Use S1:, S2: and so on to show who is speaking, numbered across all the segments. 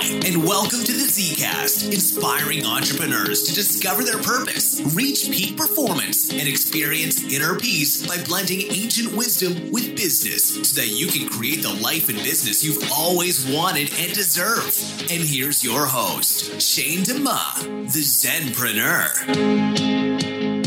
S1: Hi, and welcome to the Zcast, inspiring entrepreneurs to discover their purpose, reach peak performance, and experience inner peace by blending ancient wisdom with business so that you can create the life and business you've always wanted and deserve. And here's your host, Shane DeMa, the Zenpreneur.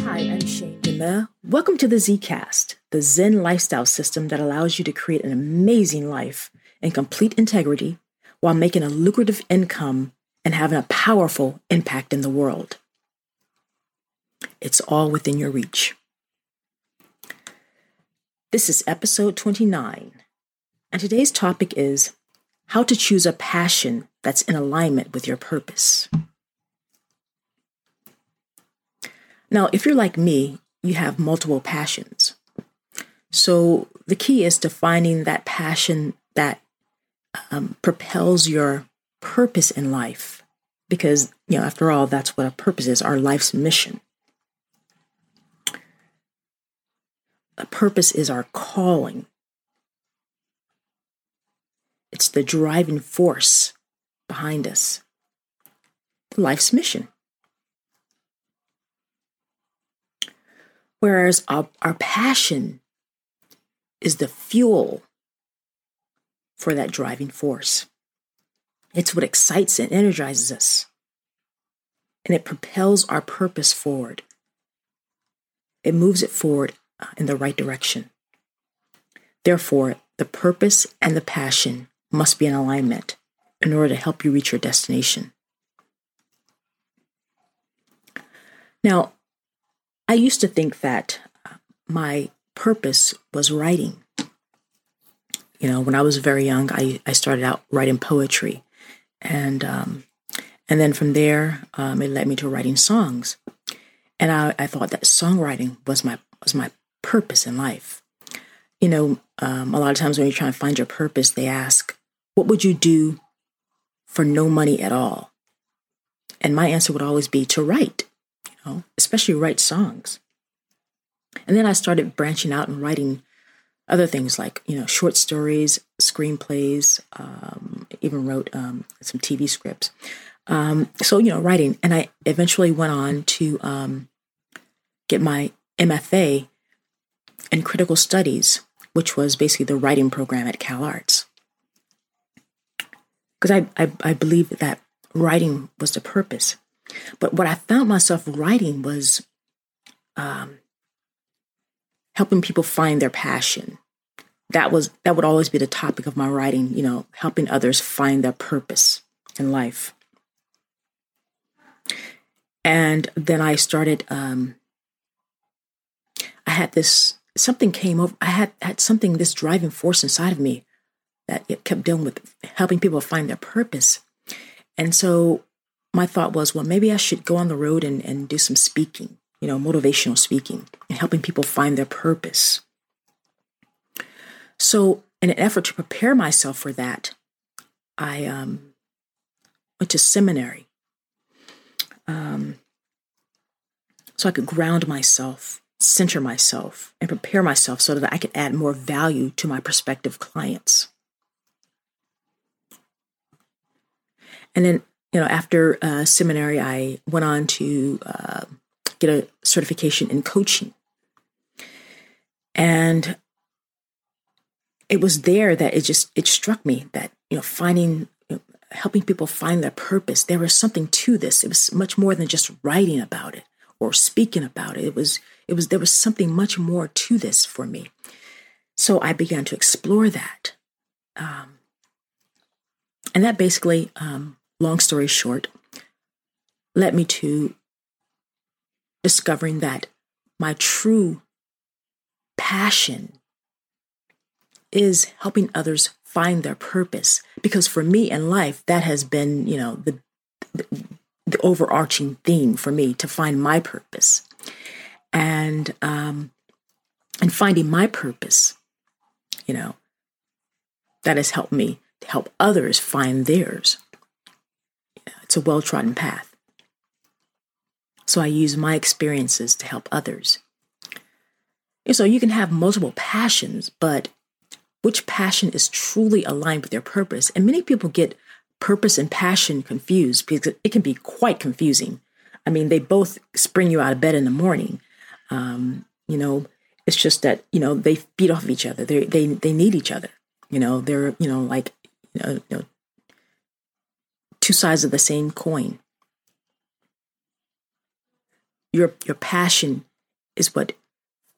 S2: Hi, I'm Shane DeMa. Welcome to the Zcast, the Zen lifestyle system that allows you to create an amazing life in complete integrity while making a lucrative income and having a powerful impact in the world. It's all within your reach. This is episode 29, and today's topic is how to choose a passion that's in alignment with your purpose. Now, if you're like me, you have multiple passions. So the key is to finding that passion that um, propels your purpose in life. Because, you know, after all, that's what a purpose is our life's mission. A purpose is our calling, it's the driving force behind us, life's mission. Whereas our, our passion is the fuel for that driving force. It's what excites and energizes us, and it propels our purpose forward. It moves it forward uh, in the right direction. Therefore, the purpose and the passion must be in alignment in order to help you reach your destination. Now, I used to think that uh, my purpose was writing. You know, when I was very young, I, I started out writing poetry. And, um, and then from there, um, it led me to writing songs. And I, I thought that songwriting was my, was my purpose in life. You know, um, a lot of times when you're trying to find your purpose, they ask, what would you do for no money at all? And my answer would always be to write, you know, especially write songs. And then I started branching out and writing other things like you know short stories, screenplays, um, even wrote um, some TV scripts. Um, so you know writing, and I eventually went on to um, get my MFA in critical studies, which was basically the writing program at CalArts. Because I, I I believe that writing was the purpose, but what I found myself writing was um, helping people find their passion. That was that would always be the topic of my writing, you know, helping others find their purpose in life. And then I started um I had this something came over I had had something this driving force inside of me that it kept dealing with helping people find their purpose. And so my thought was, well, maybe I should go on the road and, and do some speaking you know, motivational speaking and helping people find their purpose. So, in an effort to prepare myself for that, I um, went to seminary um, so I could ground myself, center myself, and prepare myself so that I could add more value to my prospective clients. And then, you know, after uh, seminary, I went on to uh, get a certification in coaching. And it was there that it just it struck me that you know finding you know, helping people find their purpose there was something to this. It was much more than just writing about it or speaking about it. It was it was there was something much more to this for me. So i began to explore that um, and that basically um, long story short led me to discovering that my true passion is helping others find their purpose. Because for me in life that has been you know the, the, the overarching theme for me to find my purpose. And um and finding my purpose you know that has helped me to help others find theirs. It's a well-trodden path. So I use my experiences to help others. So you can have multiple passions, but which passion is truly aligned with their purpose? And many people get purpose and passion confused because it can be quite confusing. I mean, they both spring you out of bed in the morning. Um, you know, it's just that you know they feed off of each other. They they they need each other. You know, they're you know like you know, you know two sides of the same coin. Your your passion is what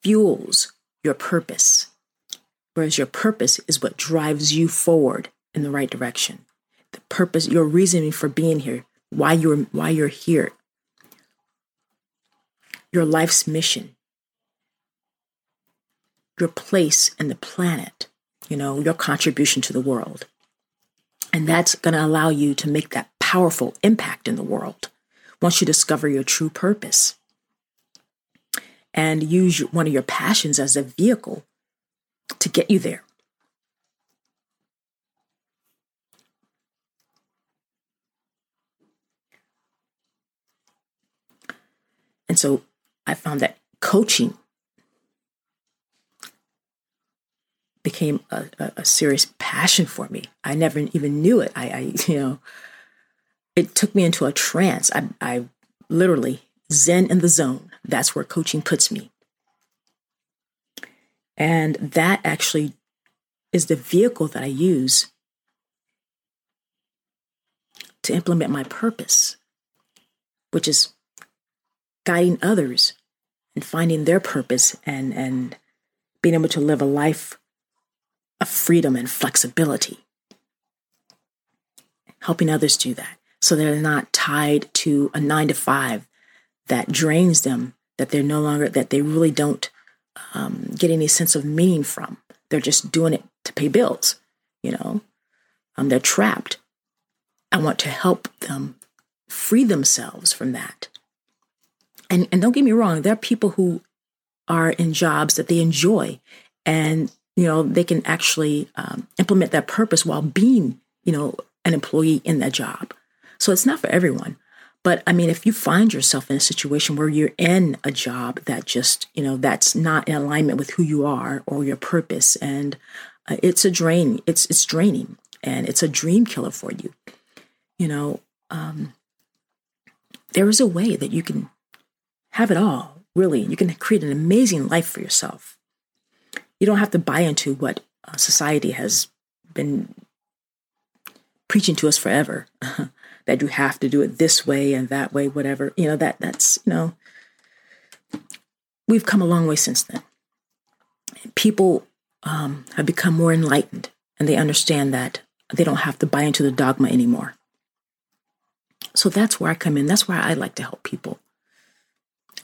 S2: fuels your purpose, whereas your purpose is what drives you forward in the right direction. The purpose, your reasoning for being here, why you're why you're here, your life's mission, your place in the planet, you know, your contribution to the world. And that's going to allow you to make that powerful impact in the world once you discover your true purpose and use one of your passions as a vehicle to get you there. And so I found that coaching became a, a, a, serious passion for me. I never even knew it. I, I, you know, it took me into a trance. I, I literally zen in the zone. That's where coaching puts me. And that actually is the vehicle that I use to implement my purpose, which is guiding others and finding their purpose and, and being able to live a life of freedom and flexibility. Helping others do that so they're not tied to a nine to five that drains them, that they're no longer, that they really don't um, get any sense of meaning from. They're just doing it to pay bills, you know? Um, they're trapped. I want to help them free themselves from that. And, and don't get me wrong, there are people who are in jobs that they enjoy and you know they can actually um, implement that purpose while being you know an employee in that job so it's not for everyone but I mean, if you find yourself in a situation where you're in a job that just, you know, that's not in alignment with who you are or your purpose, and uh, it's a drain, it's it's draining, and it's a dream killer for you. You know, um, there is a way that you can have it all. Really, you can create an amazing life for yourself. You don't have to buy into what uh, society has been preaching to us forever. that you have to do it this way and that way, whatever. You know, that that's, you know, we've come a long way since then. People um, have become more enlightened and they understand that they don't have to buy into the dogma anymore. So that's where I come in. That's where I like to help people.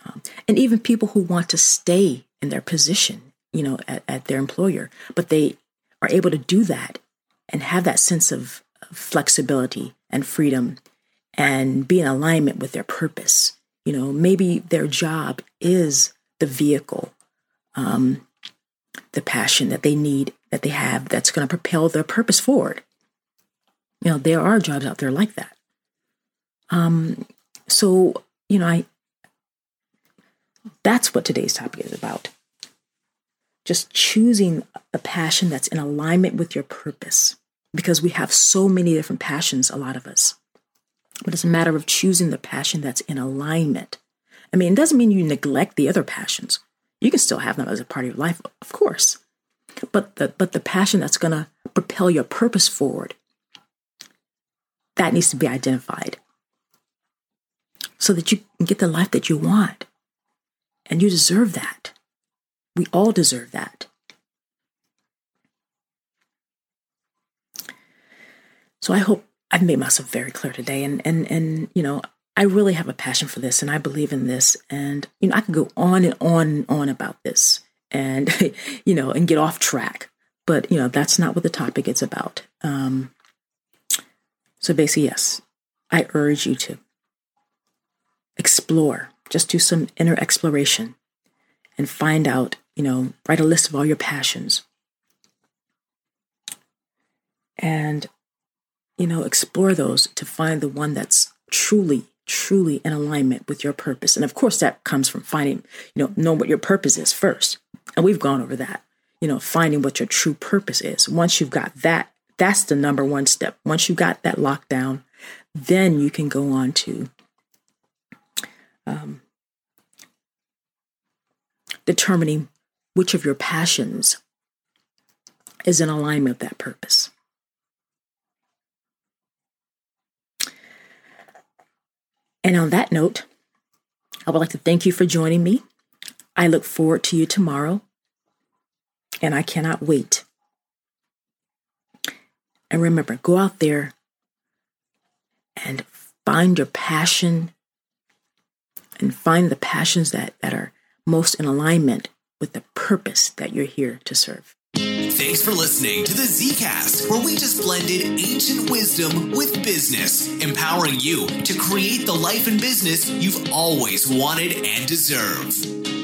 S2: Um, and even people who want to stay in their position, you know, at, at their employer, but they are able to do that and have that sense of flexibility and freedom and be in alignment with their purpose. You know, maybe their job is the vehicle, um, the passion that they need, that they have, that's going to propel their purpose forward. You know, there are jobs out there like that. Um, so, you know, I that's what today's topic is about. Just choosing a passion that's in alignment with your purpose because we have so many different passions, a lot of us. But it's a matter of choosing the passion that's in alignment. I mean, it doesn't mean you neglect the other passions. You can still have them as a part of your life, of course. But the but the passion that's gonna propel your purpose forward, that needs to be identified. So that you can get the life that you want. And you deserve that. We all deserve that. So I hope I've made myself very clear today. And, and, and, you know, I really have a passion for this and I believe in this. And, you know, I can go on and on and on about this and, you know, and get off track. But, you know, that's not what the topic is about. Um, so basically, yes, I urge you to explore, just do some inner exploration and find out, you know, write a list of all your passions. And you know, explore those to find the one that's truly, truly in alignment with your purpose. And of course, that comes from finding, you know, know what your purpose is first. And we've gone over that, you know, finding what your true purpose is. Once you've got that That's the number one step. Once you've got that locked down, then you can go on to um, determining which of your passions is in alignment with that purpose. And on that note, I would like to thank you for joining me. I look forward to you tomorrow, and I cannot wait. And remember, go out there and find your passion and find the passions that, that are most in alignment with the purpose that you're here to serve.
S1: Thanks for listening to the Zcast, where we just blended ancient wisdom with business, empowering you to create the life and business you've always wanted and deserve.